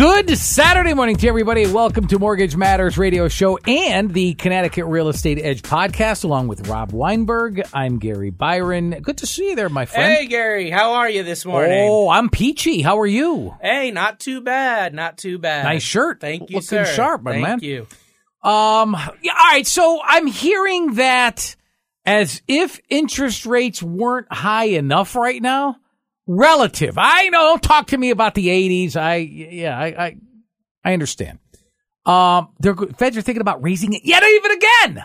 Good Saturday morning to everybody. Welcome to Mortgage Matters Radio Show and the Connecticut Real Estate Edge podcast, along with Rob Weinberg. I'm Gary Byron. Good to see you there, my friend. Hey, Gary, how are you this morning? Oh, I'm peachy. How are you? Hey, not too bad, not too bad. Nice shirt. Thank you, Looking sir. sharp, my Thank man. Thank you. Um, yeah, all right. So I'm hearing that as if interest rates weren't high enough right now, relative. I know. Talk to me about the 80s. I, yeah, I, I, I understand. Um, they're feds are thinking about raising it yet even again,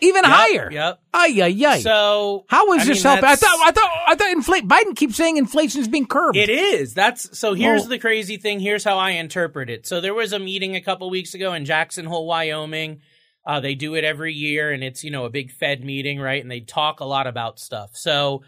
even higher. Yep. Ay, ay, ay. So How is I this helping? I thought, I thought, I thought inflate. Biden keeps saying inflation is being curbed. It is. That's so. Here's Well- the crazy thing. Here's how I interpret it. So there was a meeting a couple weeks ago in Jackson Hole, Wyoming. Uh, they do it every year, and it's you know a big Fed meeting, right? And they talk a lot about stuff. So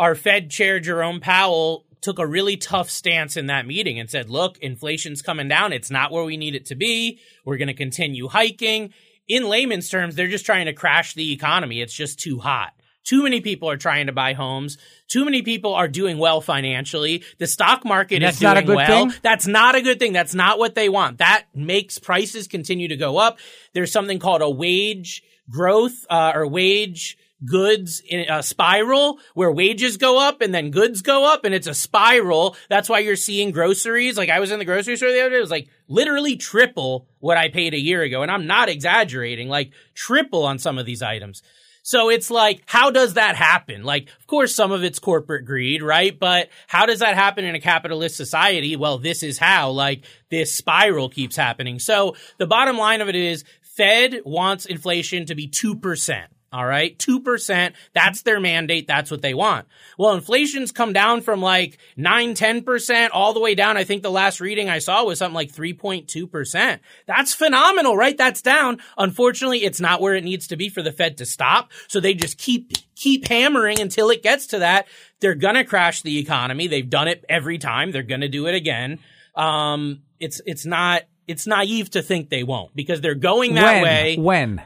our Fed chair Jerome Powell took a really tough stance in that meeting and said, "Look, inflation's coming down. It's not where we need it to be. We're going to continue hiking." In layman's terms, they're just trying to crash the economy. It's just too hot. Too many people are trying to buy homes. Too many people are doing well financially. The stock market is that's doing not a good well. thing? That's not a good thing. That's not what they want. That makes prices continue to go up. There's something called a wage growth uh, or wage goods in a spiral where wages go up and then goods go up and it's a spiral. That's why you're seeing groceries. Like I was in the grocery store the other day. It was like literally triple what I paid a year ago. And I'm not exaggerating, like triple on some of these items. So it's like, how does that happen? Like, of course, some of it's corporate greed, right? But how does that happen in a capitalist society? Well, this is how, like, this spiral keeps happening. So the bottom line of it is Fed wants inflation to be 2%. All right. 2%. That's their mandate. That's what they want. Well, inflation's come down from like 9, 10% all the way down. I think the last reading I saw was something like 3.2%. That's phenomenal, right? That's down. Unfortunately, it's not where it needs to be for the Fed to stop. So they just keep, keep hammering until it gets to that. They're going to crash the economy. They've done it every time. They're going to do it again. Um, it's, it's not, it's naive to think they won't because they're going that when? way When?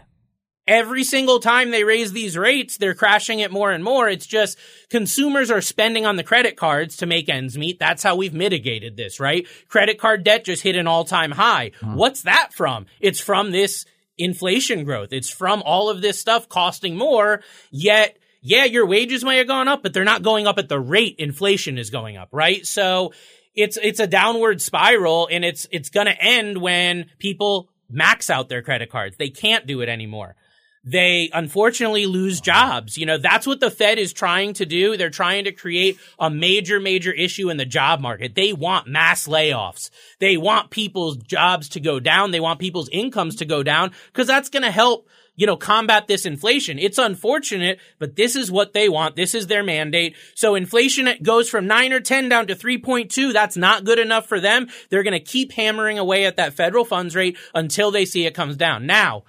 Every single time they raise these rates, they're crashing it more and more. It's just consumers are spending on the credit cards to make ends meet. That's how we've mitigated this, right? Credit card debt just hit an all time high. Uh-huh. What's that from? It's from this inflation growth. It's from all of this stuff costing more, yet yeah, your wages may have gone up, but they're not going up at the rate inflation is going up, right? So it's it's a downward spiral and it's it's going to end when people max out their credit cards. They can't do it anymore they unfortunately lose jobs. You know, that's what the Fed is trying to do. They're trying to create a major, major issue in the job market. They want mass layoffs. They want people's jobs to go down. They want people's incomes to go down because that's going to help, you know, combat this inflation. It's unfortunate, but this is what they want. This is their mandate. So inflation goes from nine or 10 down to 3.2. That's not good enough for them. They're going to keep hammering away at that federal funds rate until they see it comes down. Now,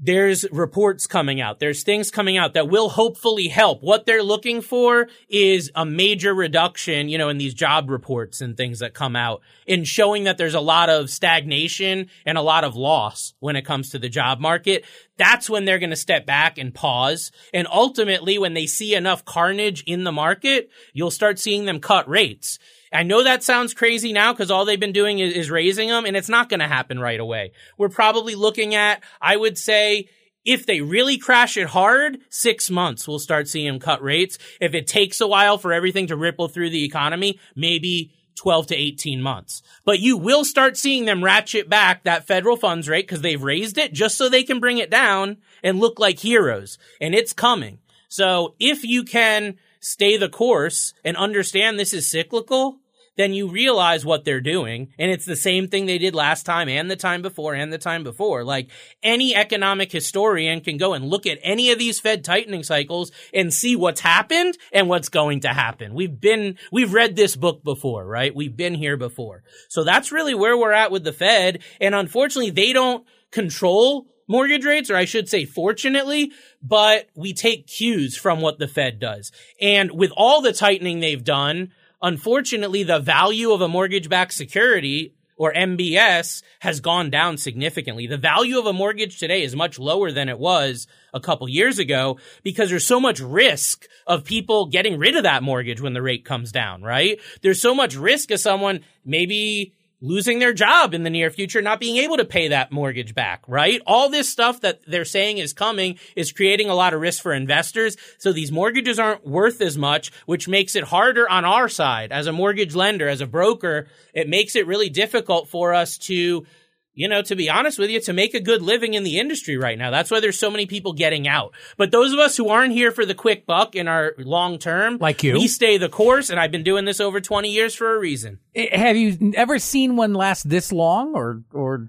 there's reports coming out. There's things coming out that will hopefully help. What they're looking for is a major reduction, you know, in these job reports and things that come out in showing that there's a lot of stagnation and a lot of loss when it comes to the job market. That's when they're going to step back and pause. And ultimately, when they see enough carnage in the market, you'll start seeing them cut rates. I know that sounds crazy now because all they've been doing is, is raising them and it's not going to happen right away. We're probably looking at, I would say, if they really crash it hard, six months we'll start seeing them cut rates. If it takes a while for everything to ripple through the economy, maybe 12 to 18 months. But you will start seeing them ratchet back that federal funds rate because they've raised it just so they can bring it down and look like heroes. And it's coming. So if you can stay the course and understand this is cyclical, then you realize what they're doing. And it's the same thing they did last time and the time before and the time before. Like any economic historian can go and look at any of these Fed tightening cycles and see what's happened and what's going to happen. We've been, we've read this book before, right? We've been here before. So that's really where we're at with the Fed. And unfortunately, they don't control mortgage rates, or I should say, fortunately, but we take cues from what the Fed does. And with all the tightening they've done, unfortunately, the value of a mortgage backed security or MBS has gone down significantly. The value of a mortgage today is much lower than it was a couple years ago because there's so much risk of people getting rid of that mortgage when the rate comes down, right? There's so much risk of someone maybe losing their job in the near future, not being able to pay that mortgage back, right? All this stuff that they're saying is coming is creating a lot of risk for investors. So these mortgages aren't worth as much, which makes it harder on our side as a mortgage lender, as a broker. It makes it really difficult for us to you know, to be honest with you, to make a good living in the industry right now. That's why there's so many people getting out. But those of us who aren't here for the quick buck in our long term, like you, we stay the course. And I've been doing this over 20 years for a reason. Have you ever seen one last this long or, or?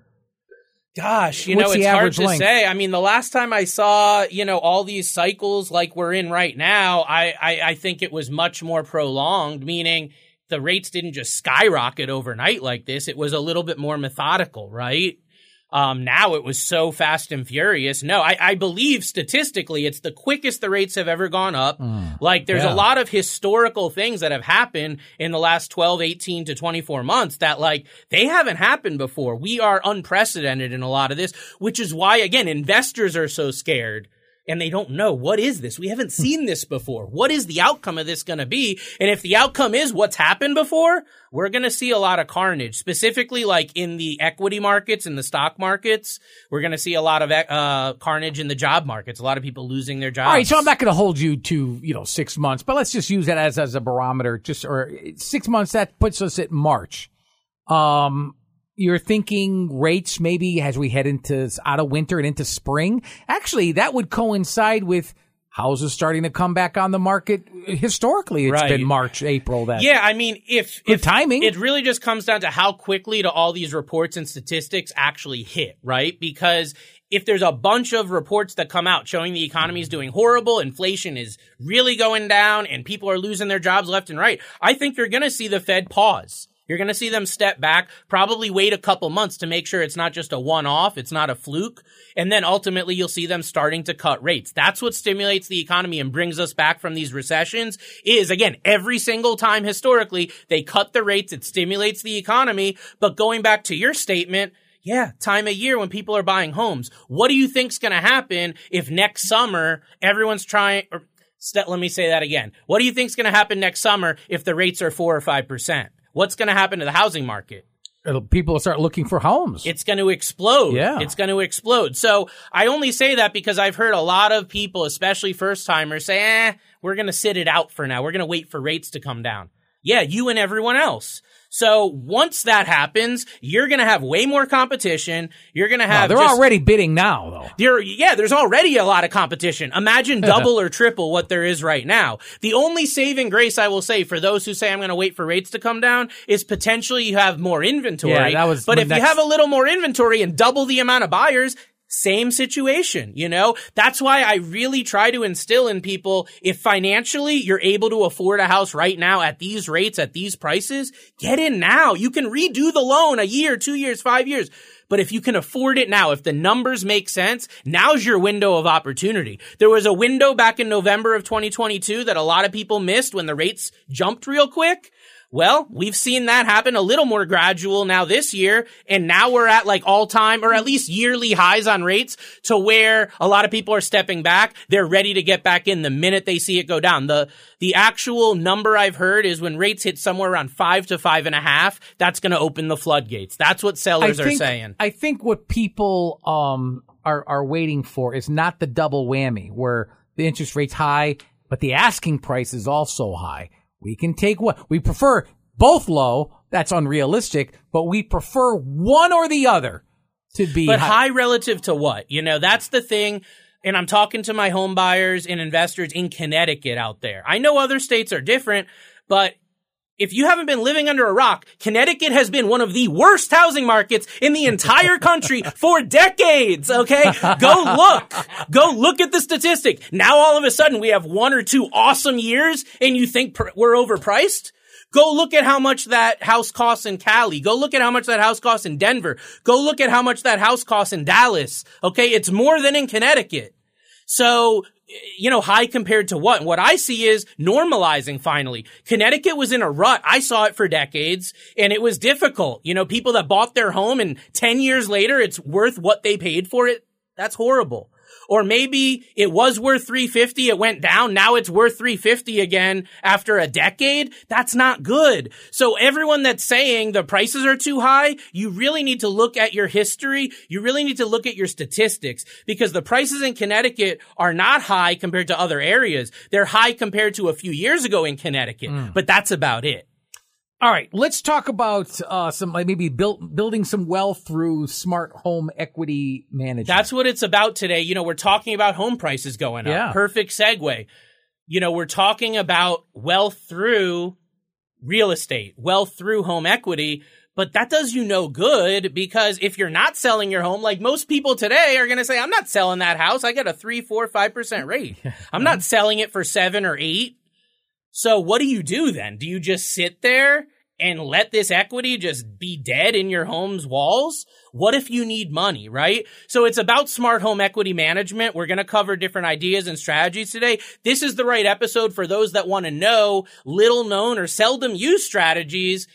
Gosh, you know, it's hard to length? say. I mean, the last time I saw, you know, all these cycles like we're in right now, I, I, I think it was much more prolonged, meaning the rates didn't just skyrocket overnight like this. It was a little bit more methodical, right? Um, now it was so fast and furious. No, I, I, believe statistically it's the quickest the rates have ever gone up. Mm, like there's yeah. a lot of historical things that have happened in the last 12, 18 to 24 months that like they haven't happened before. We are unprecedented in a lot of this, which is why again, investors are so scared and they don't know what is this? We haven't seen this before. What is the outcome of this going to be? And if the outcome is what's happened before, we're going to see a lot of carnage, specifically like in the equity markets and the stock markets. We're going to see a lot of uh, carnage in the job markets. A lot of people losing their jobs. All right, so I'm not going to hold you to you know six months, but let's just use that as as a barometer. Just or six months that puts us at March. Um, you're thinking rates maybe as we head into out of winter and into spring. Actually, that would coincide with houses starting to come back on the market. Historically, it's right. been March, April. That yeah, I mean, if if timing, it really just comes down to how quickly do all these reports and statistics actually hit, right? Because if there's a bunch of reports that come out showing the economy is doing horrible, inflation is really going down, and people are losing their jobs left and right, I think you're going to see the Fed pause you're going to see them step back, probably wait a couple months to make sure it's not just a one off, it's not a fluke. And then ultimately you'll see them starting to cut rates. That's what stimulates the economy and brings us back from these recessions is again, every single time historically, they cut the rates. It stimulates the economy. But going back to your statement, yeah, time of year when people are buying homes. What do you think's going to happen if next summer everyone's trying, or, let me say that again. What do you think's going to happen next summer if the rates are four or five percent? What's going to happen to the housing market? It'll, people will start looking for homes. It's going to explode. Yeah. It's going to explode. So I only say that because I've heard a lot of people, especially first timers, say, eh, we're going to sit it out for now. We're going to wait for rates to come down. Yeah, you and everyone else. So once that happens, you're going to have way more competition. You're going to have. they're just, already bidding now, though. There, yeah, there's already a lot of competition. Imagine double or triple what there is right now. The only saving grace I will say for those who say I'm going to wait for rates to come down is potentially you have more inventory. Yeah, that was. But if next... you have a little more inventory and double the amount of buyers, same situation, you know? That's why I really try to instill in people if financially you're able to afford a house right now at these rates, at these prices, get in now. You can redo the loan a year, two years, five years. But if you can afford it now, if the numbers make sense, now's your window of opportunity. There was a window back in November of 2022 that a lot of people missed when the rates jumped real quick. Well, we've seen that happen a little more gradual now this year. And now we're at like all time or at least yearly highs on rates to where a lot of people are stepping back. They're ready to get back in the minute they see it go down. The, the actual number I've heard is when rates hit somewhere around five to five and a half, that's going to open the floodgates. That's what sellers think, are saying. I think what people, um, are, are waiting for is not the double whammy where the interest rate's high, but the asking price is also high. We can take what we prefer both low. That's unrealistic, but we prefer one or the other to be. But high, high relative to what? You know, that's the thing. And I'm talking to my home buyers and investors in Connecticut out there. I know other states are different, but if you haven't been living under a rock, Connecticut has been one of the worst housing markets in the entire country for decades. Okay. Go look. Go look at the statistic. Now all of a sudden we have one or two awesome years and you think pr- we're overpriced? Go look at how much that house costs in Cali. Go look at how much that house costs in Denver. Go look at how much that house costs in Dallas. Okay. It's more than in Connecticut. So you know, high compared to what? What I see is normalizing finally. Connecticut was in a rut. I saw it for decades and it was difficult. You know, people that bought their home and 10 years later, it's worth what they paid for it. That's horrible. Or maybe it was worth 350, it went down, now it's worth 350 again after a decade. That's not good. So everyone that's saying the prices are too high, you really need to look at your history. You really need to look at your statistics because the prices in Connecticut are not high compared to other areas. They're high compared to a few years ago in Connecticut, mm. but that's about it. All right, let's talk about uh, some like maybe build, building some wealth through smart home equity management. That's what it's about today. You know, we're talking about home prices going up. Yeah. Perfect segue. You know, we're talking about wealth through real estate, wealth through home equity, but that does you no good because if you're not selling your home, like most people today are going to say, I'm not selling that house. I get a three, four, five percent rate. I'm not selling it for seven or eight. So what do you do then? Do you just sit there and let this equity just be dead in your home's walls? What if you need money, right? So it's about smart home equity management. We're going to cover different ideas and strategies today. This is the right episode for those that want to know little known or seldom used strategies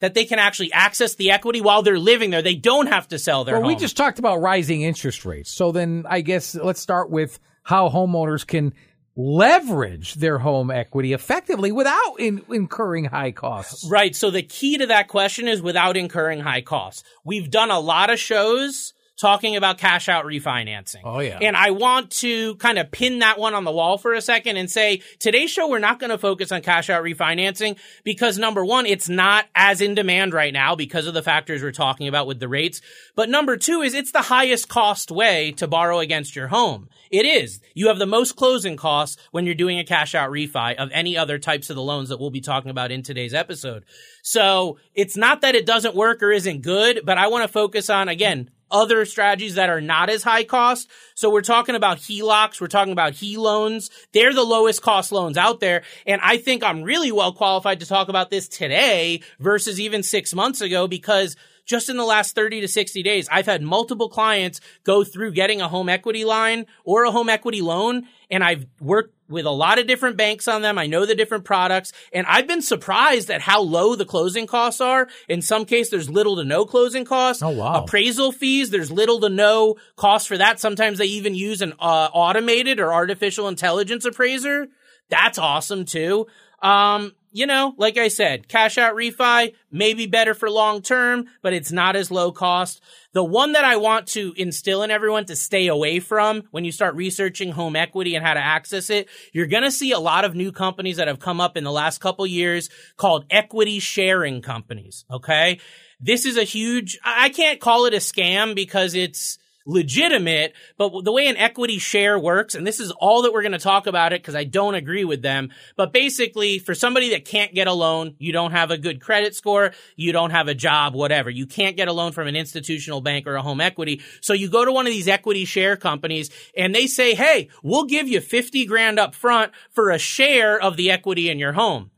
that they can actually access the equity while they're living there. They don't have to sell their well, home. we just talked about rising interest rates. So then I guess let's start with how homeowners can leverage their home equity effectively without in, incurring high costs. Right. So the key to that question is without incurring high costs. We've done a lot of shows talking about cash out refinancing. Oh, yeah. And I want to kind of pin that one on the wall for a second and say today's show, we're not going to focus on cash out refinancing because number one, it's not as in demand right now because of the factors we're talking about with the rates. But number two is it's the highest cost way to borrow against your home. It is. You have the most closing costs when you're doing a cash out refi of any other types of the loans that we'll be talking about in today's episode. So it's not that it doesn't work or isn't good, but I want to focus on, again, other strategies that are not as high cost. So we're talking about HELOCs. We're talking about HE loans. They're the lowest cost loans out there. And I think I'm really well qualified to talk about this today versus even six months ago because just in the last 30 to 60 days, I've had multiple clients go through getting a home equity line or a home equity loan. And I've worked with a lot of different banks on them. I know the different products and I've been surprised at how low the closing costs are. In some case, there's little to no closing costs. Oh, wow. Appraisal fees, there's little to no cost for that. Sometimes they even use an uh, automated or artificial intelligence appraiser. That's awesome too. Um, you know, like I said, cash out refi may be better for long term, but it's not as low cost. The one that I want to instill in everyone to stay away from when you start researching home equity and how to access it, you're going to see a lot of new companies that have come up in the last couple years called equity sharing companies. Okay. This is a huge, I can't call it a scam because it's, legitimate, but the way an equity share works, and this is all that we're going to talk about it because I don't agree with them. But basically, for somebody that can't get a loan, you don't have a good credit score, you don't have a job, whatever. You can't get a loan from an institutional bank or a home equity. So you go to one of these equity share companies and they say, Hey, we'll give you 50 grand up front for a share of the equity in your home.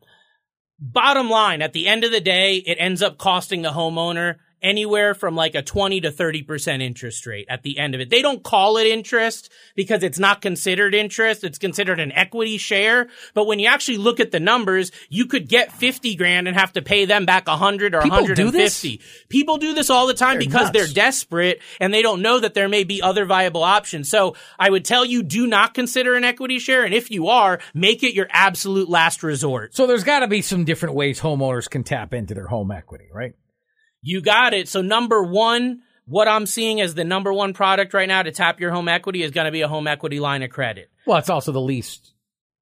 Bottom line, at the end of the day, it ends up costing the homeowner anywhere from like a 20 to 30% interest rate at the end of it. They don't call it interest because it's not considered interest. It's considered an equity share. But when you actually look at the numbers, you could get 50 grand and have to pay them back 100 or People 150. Do People do this all the time they're because nuts. they're desperate and they don't know that there may be other viable options. So I would tell you do not consider an equity share. And if you are, make it your absolute last resort. So there's got to be some different ways homeowners can tap into their home equity, right? You got it. So number one, what I'm seeing as the number one product right now to tap your home equity is going to be a home equity line of credit. Well, it's also the least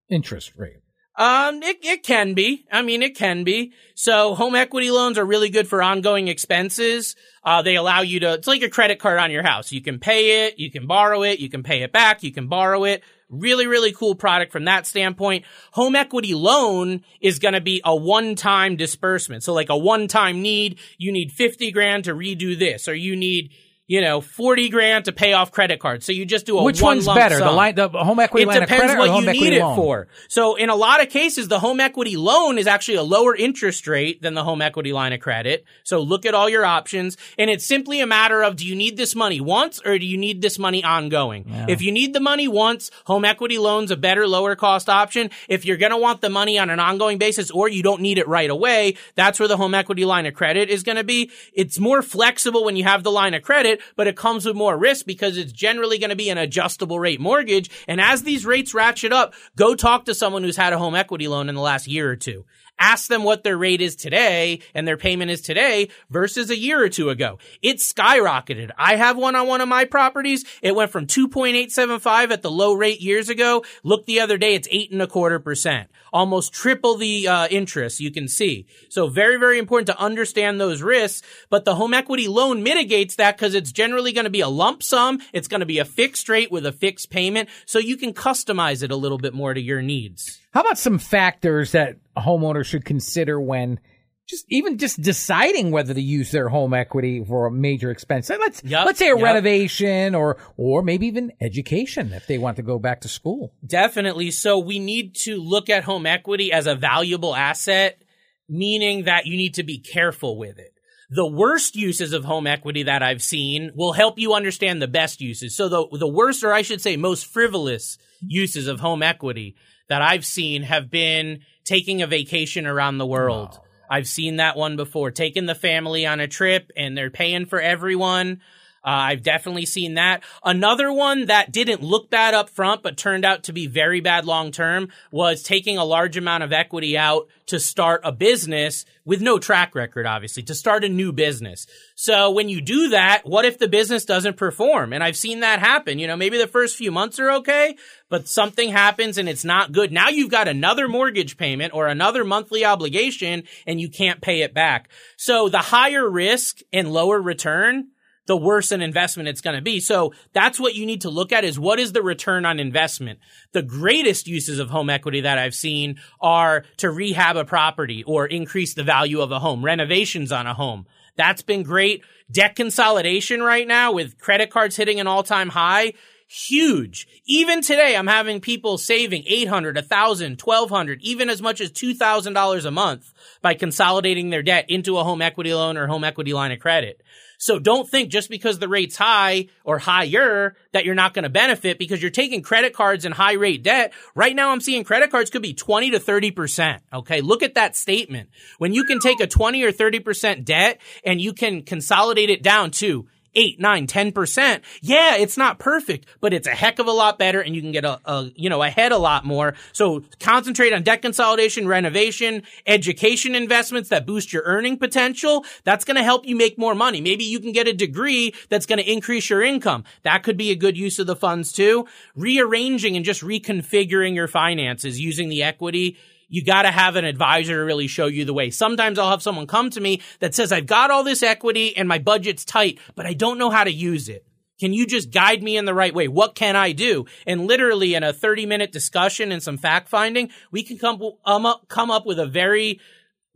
interest rate. Um, it, it can be. I mean, it can be. So home equity loans are really good for ongoing expenses. Uh, they allow you to, it's like a credit card on your house. You can pay it, you can borrow it, you can pay it back, you can borrow it. Really, really cool product from that standpoint. Home equity loan is going to be a one-time disbursement. So like a one-time need, you need 50 grand to redo this, or you need you know, 40 grand to pay off credit cards. So you just do a Which one one's better? Sum. The line, the home equity it line of credit It depends what you need loan? it for. So in a lot of cases, the home equity loan is actually a lower interest rate than the home equity line of credit. So look at all your options. And it's simply a matter of, do you need this money once or do you need this money ongoing? Yeah. If you need the money once, home equity loan's a better, lower cost option. If you're going to want the money on an ongoing basis or you don't need it right away, that's where the home equity line of credit is going to be. It's more flexible when you have the line of credit but it comes with more risk because it's generally going to be an adjustable rate mortgage. And as these rates ratchet up, go talk to someone who's had a home equity loan in the last year or two ask them what their rate is today and their payment is today versus a year or two ago. It skyrocketed. I have one on one of my properties. It went from 2.875 at the low rate years ago. Look the other day, it's eight and a quarter percent, almost triple the uh, interest you can see. So very, very important to understand those risks. But the home equity loan mitigates that because it's generally going to be a lump sum. It's going to be a fixed rate with a fixed payment. So you can customize it a little bit more to your needs. How about some factors that a homeowner should consider when just even just deciding whether to use their home equity for a major expense. Let's Yep, let's say a yep. renovation or or maybe even education if they want to go back to school. Definitely. So we need to look at home equity as a valuable asset, meaning that you need to be careful with it. The worst uses of home equity that I've seen will help you understand the best uses. So the, the worst, or I should say most frivolous uses of home equity that I've seen have been taking a vacation around the world. I've seen that one before, taking the family on a trip and they're paying for everyone. Uh, I've definitely seen that. Another one that didn't look bad up front, but turned out to be very bad long term was taking a large amount of equity out to start a business with no track record, obviously, to start a new business. So when you do that, what if the business doesn't perform? And I've seen that happen. You know, maybe the first few months are okay, but something happens and it's not good. Now you've got another mortgage payment or another monthly obligation and you can't pay it back. So the higher risk and lower return, the worse an investment it's going to be. So that's what you need to look at is what is the return on investment? The greatest uses of home equity that I've seen are to rehab a property or increase the value of a home, renovations on a home. That's been great. Debt consolidation right now with credit cards hitting an all time high. Huge. Even today, I'm having people saving 800, 1000, 1200, even as much as $2,000 a month by consolidating their debt into a home equity loan or home equity line of credit. So don't think just because the rate's high or higher that you're not going to benefit because you're taking credit cards and high rate debt. Right now I'm seeing credit cards could be 20 to 30%. Okay. Look at that statement. When you can take a 20 or 30% debt and you can consolidate it down to eight, nine, ten percent. Yeah, it's not perfect, but it's a heck of a lot better, and you can get a, a you know ahead a lot more. So concentrate on debt consolidation, renovation, education investments that boost your earning potential. That's going to help you make more money. Maybe you can get a degree that's going to increase your income. That could be a good use of the funds too. Rearranging and just reconfiguring your finances using the equity you got to have an advisor to really show you the way. Sometimes I'll have someone come to me that says, I've got all this equity and my budget's tight, but I don't know how to use it. Can you just guide me in the right way? What can I do? And literally in a 30 minute discussion and some fact finding, we can come, um, up, come up with a very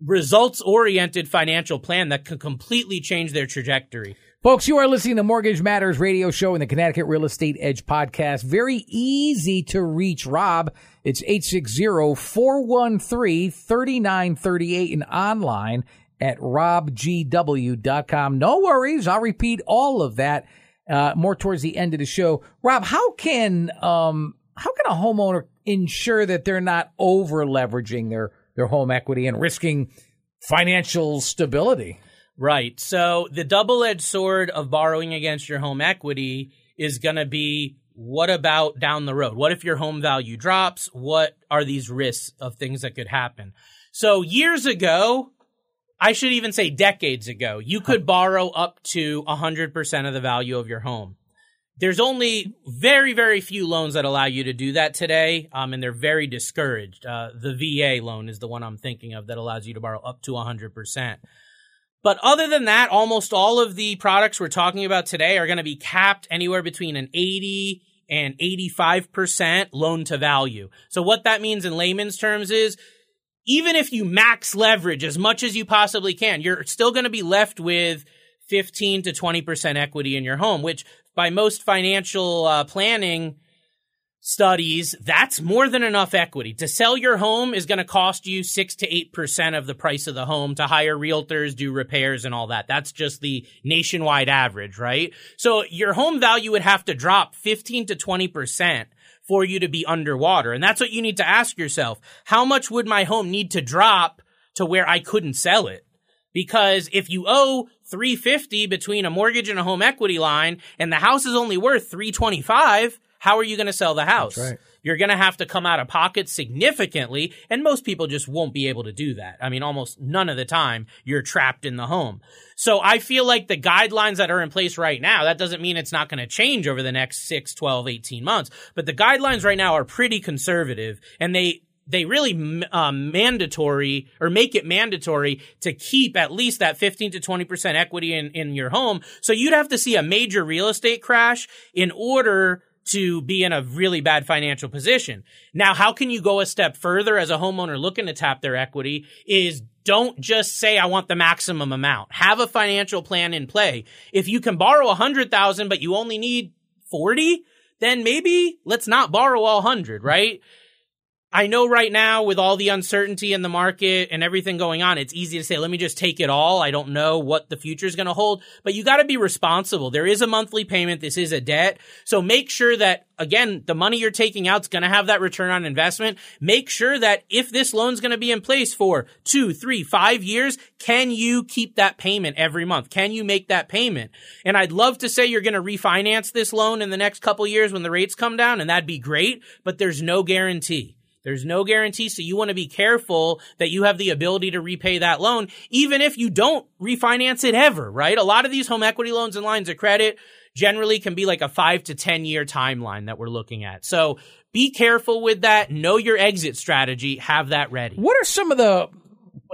results oriented financial plan that can completely change their trajectory. Folks, you are listening to Mortgage Matters radio show and the Connecticut Real Estate Edge podcast. Very easy to reach Rob. It's 860-413-3938 and online at robgw.com. No worries. I'll repeat all of that uh, more towards the end of the show. Rob, how can um, how can a homeowner ensure that they're not over leveraging their their home equity and risking financial stability? Right. So the double edged sword of borrowing against your home equity is going to be what about down the road? What if your home value drops? What are these risks of things that could happen? So years ago, I should even say decades ago, you could borrow up to 100% of the value of your home. There's only very, very few loans that allow you to do that today, um, and they're very discouraged. Uh, the VA loan is the one I'm thinking of that allows you to borrow up to 100%. But other than that, almost all of the products we're talking about today are going to be capped anywhere between an 80 and 85% loan to value. So what that means in layman's terms is even if you max leverage as much as you possibly can, you're still going to be left with 15 to 20% equity in your home, which by most financial uh, planning studies, that's more than enough equity. To sell your home is going to cost you 6 to 8% of the price of the home to hire realtors, do repairs and all that. That's just the nationwide average, right? So your home value would have to drop 15 to 20% for you to be underwater. And that's what you need to ask yourself. How much would my home need to drop to where I couldn't sell it? Because if you owe 350 between a mortgage and a home equity line and the house is only worth 325, how are you going to sell the house? right. You're going to have to come out of pocket significantly, and most people just won't be able to do that. I mean, almost none of the time you're trapped in the home. So I feel like the guidelines that are in place right now, that doesn't mean it's not going to change over the next 6, 12, 18 months, but the guidelines right now are pretty conservative and they they really um, mandatory or make it mandatory to keep at least that 15 to 20% equity in, in your home. So you'd have to see a major real estate crash in order to be in a really bad financial position. Now, how can you go a step further as a homeowner looking to tap their equity is don't just say I want the maximum amount. Have a financial plan in play. If you can borrow a hundred thousand, but you only need 40, then maybe let's not borrow all hundred, right? I know right now with all the uncertainty in the market and everything going on, it's easy to say, let me just take it all. I don't know what the future is going to hold, but you got to be responsible. There is a monthly payment. This is a debt. So make sure that again, the money you're taking out is going to have that return on investment. Make sure that if this loan's going to be in place for two, three, five years, can you keep that payment every month? Can you make that payment? And I'd love to say you're going to refinance this loan in the next couple years when the rates come down and that'd be great, but there's no guarantee. There's no guarantee. So you want to be careful that you have the ability to repay that loan, even if you don't refinance it ever, right? A lot of these home equity loans and lines of credit generally can be like a five to 10 year timeline that we're looking at. So be careful with that. Know your exit strategy. Have that ready. What are some of the,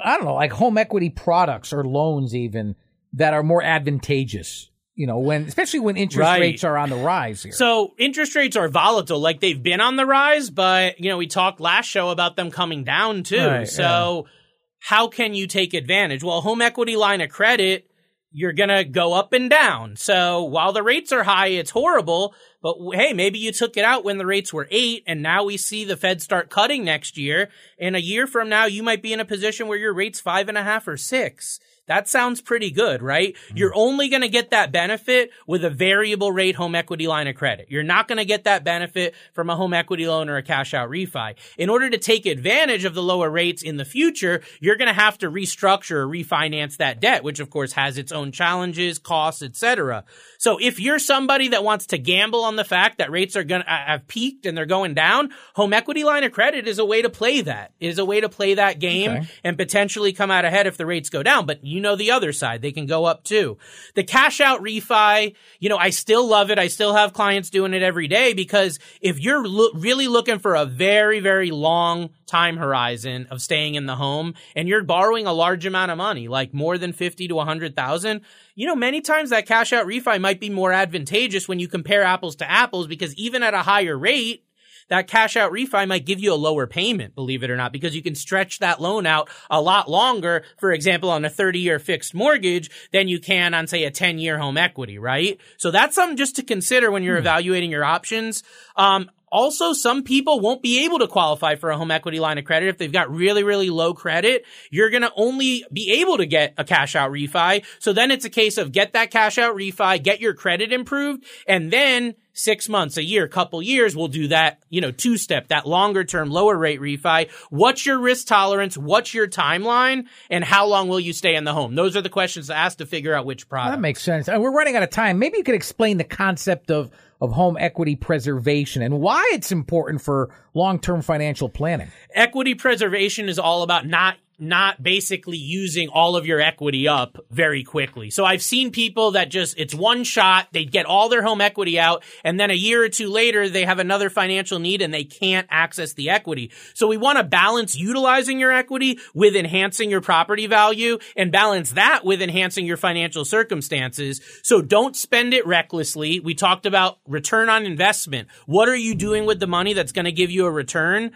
I don't know, like home equity products or loans even that are more advantageous? You know, when especially when interest right. rates are on the rise here. So interest rates are volatile, like they've been on the rise, but you know, we talked last show about them coming down too. Right, so yeah. how can you take advantage? Well, home equity line of credit, you're gonna go up and down. So while the rates are high, it's horrible. But hey, maybe you took it out when the rates were eight, and now we see the Fed start cutting next year. And a year from now, you might be in a position where your rate's five and a half or six. That sounds pretty good, right? Mm-hmm. You're only going to get that benefit with a variable rate home equity line of credit. You're not going to get that benefit from a home equity loan or a cash out refi. In order to take advantage of the lower rates in the future, you're going to have to restructure or refinance that debt, which of course has its own challenges, costs, etc. So if you're somebody that wants to gamble on the fact that rates are going to have peaked and they're going down, home equity line of credit is a way to play that. It is a way to play that game okay. and potentially come out ahead if the rates go down. But you you know the other side. They can go up too. The cash out refi, you know, I still love it. I still have clients doing it every day because if you're lo- really looking for a very, very long time horizon of staying in the home and you're borrowing a large amount of money, like more than 50 to 100,000, you know, many times that cash out refi might be more advantageous when you compare apples to apples because even at a higher rate, that cash out refi might give you a lower payment, believe it or not, because you can stretch that loan out a lot longer, for example, on a 30 year fixed mortgage than you can on, say, a 10 year home equity, right? So that's something just to consider when you're hmm. evaluating your options. Um, also, some people won't be able to qualify for a home equity line of credit if they've got really, really low credit. You're going to only be able to get a cash out refi. So then it's a case of get that cash out refi, get your credit improved, and then six months, a year, couple years, we'll do that, you know, two step, that longer term, lower rate refi. What's your risk tolerance? What's your timeline? And how long will you stay in the home? Those are the questions to ask to figure out which product. That makes sense. And we're running out of time. Maybe you could explain the concept of of home equity preservation and why it's important for long-term financial planning. Equity preservation is all about not not basically using all of your equity up very quickly. So I've seen people that just, it's one shot, they get all their home equity out, and then a year or two later, they have another financial need and they can't access the equity. So we want to balance utilizing your equity with enhancing your property value and balance that with enhancing your financial circumstances. So don't spend it recklessly. We talked about return on investment. What are you doing with the money that's going to give you a return?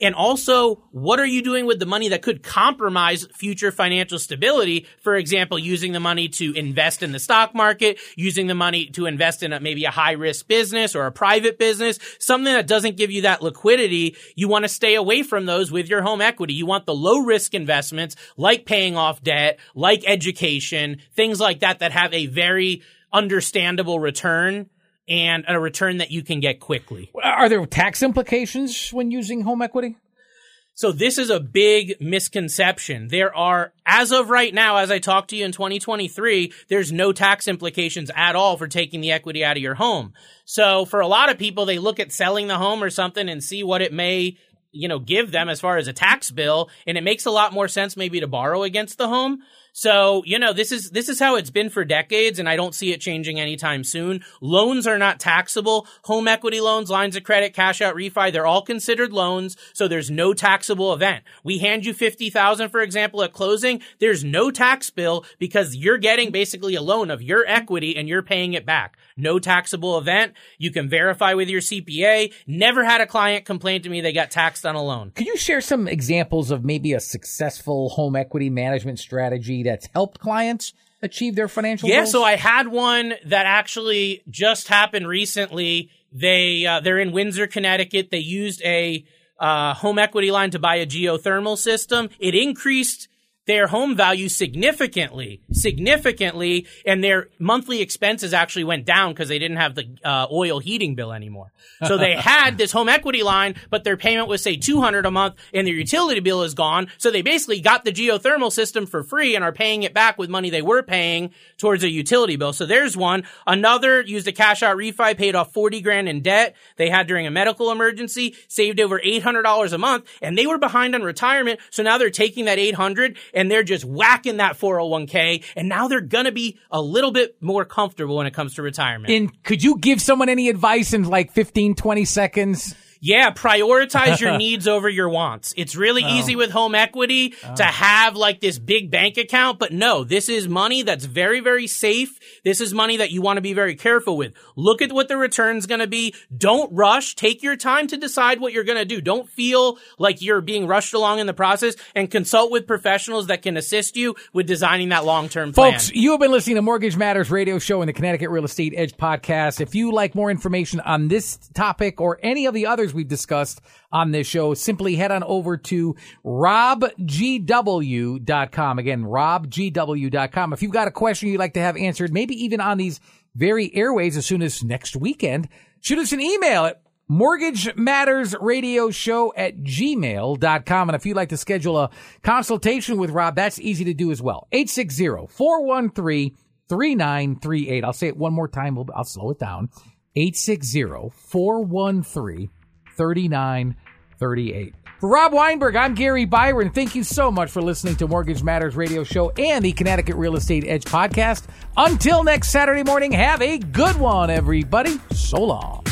And also, what are you doing with the money that could compromise future financial stability? For example, using the money to invest in the stock market, using the money to invest in a, maybe a high risk business or a private business, something that doesn't give you that liquidity. You want to stay away from those with your home equity. You want the low risk investments like paying off debt, like education, things like that that have a very understandable return and a return that you can get quickly. Are there tax implications when using home equity? So this is a big misconception. There are, as of right now, as I talk to you in 2023, there's no tax implications at all for taking the equity out of your home. So for a lot of people, they look at selling the home or something and see what it may you know, give them as far as a tax bill. And it makes a lot more sense maybe to borrow against the home. So, you know, this is, this is how it's been for decades and I don't see it changing anytime soon. Loans are not taxable. Home equity loans, lines of credit, cash out refi, they're all considered loans. So there's no taxable event. We hand you 50,000, for example, at closing. There's no tax bill because you're getting basically a loan of your equity and you're paying it back. No taxable event. You can verify with your CPA. Never had a client complain to me they got taxed on a loan. Could you share some examples of maybe a successful home equity management strategy that's helped clients achieve their financial goals? yeah, goals? so I had one that actually just happened recently. They uh, they're in Windsor, Connecticut. They used a uh, home equity line to buy a geothermal system. It increased their home value significantly, significantly, and their monthly expenses actually went down because they didn't have the uh, oil heating bill anymore. So they had this home equity line, but their payment was say 200 a month and their utility bill is gone. So they basically got the geothermal system for free and are paying it back with money they were paying towards a utility bill. So there's one. Another used a cash out refi, paid off 40 grand in debt they had during a medical emergency, saved over $800 a month, and they were behind on retirement. So now they're taking that 800 and they're just whacking that 401k. And now they're going to be a little bit more comfortable when it comes to retirement. And could you give someone any advice in like 15, 20 seconds? Yeah, prioritize your needs over your wants. It's really oh. easy with home equity oh. to have like this big bank account, but no, this is money that's very, very safe. This is money that you want to be very careful with. Look at what the return's going to be. Don't rush. Take your time to decide what you're going to do. Don't feel like you're being rushed along in the process and consult with professionals that can assist you with designing that long-term plan. Folks, you have been listening to Mortgage Matters radio show and the Connecticut Real Estate Edge podcast. If you like more information on this topic or any of the others we've discussed on this show, simply head on over to robgw.com. Again, robgw.com. If you've got a question you'd like to have answered, maybe even on these very airways as soon as next weekend, shoot us an email at mortgage matters radio show at gmail.com. And if you'd like to schedule a consultation with Rob, that's easy to do as well. 860 413 3938. I'll say it one more time. I'll slow it down. 860 413 3938. For Rob Weinberg, I'm Gary Byron. Thank you so much for listening to Mortgage Matters Radio Show and the Connecticut Real Estate Edge podcast. Until next Saturday morning, have a good one, everybody. So long.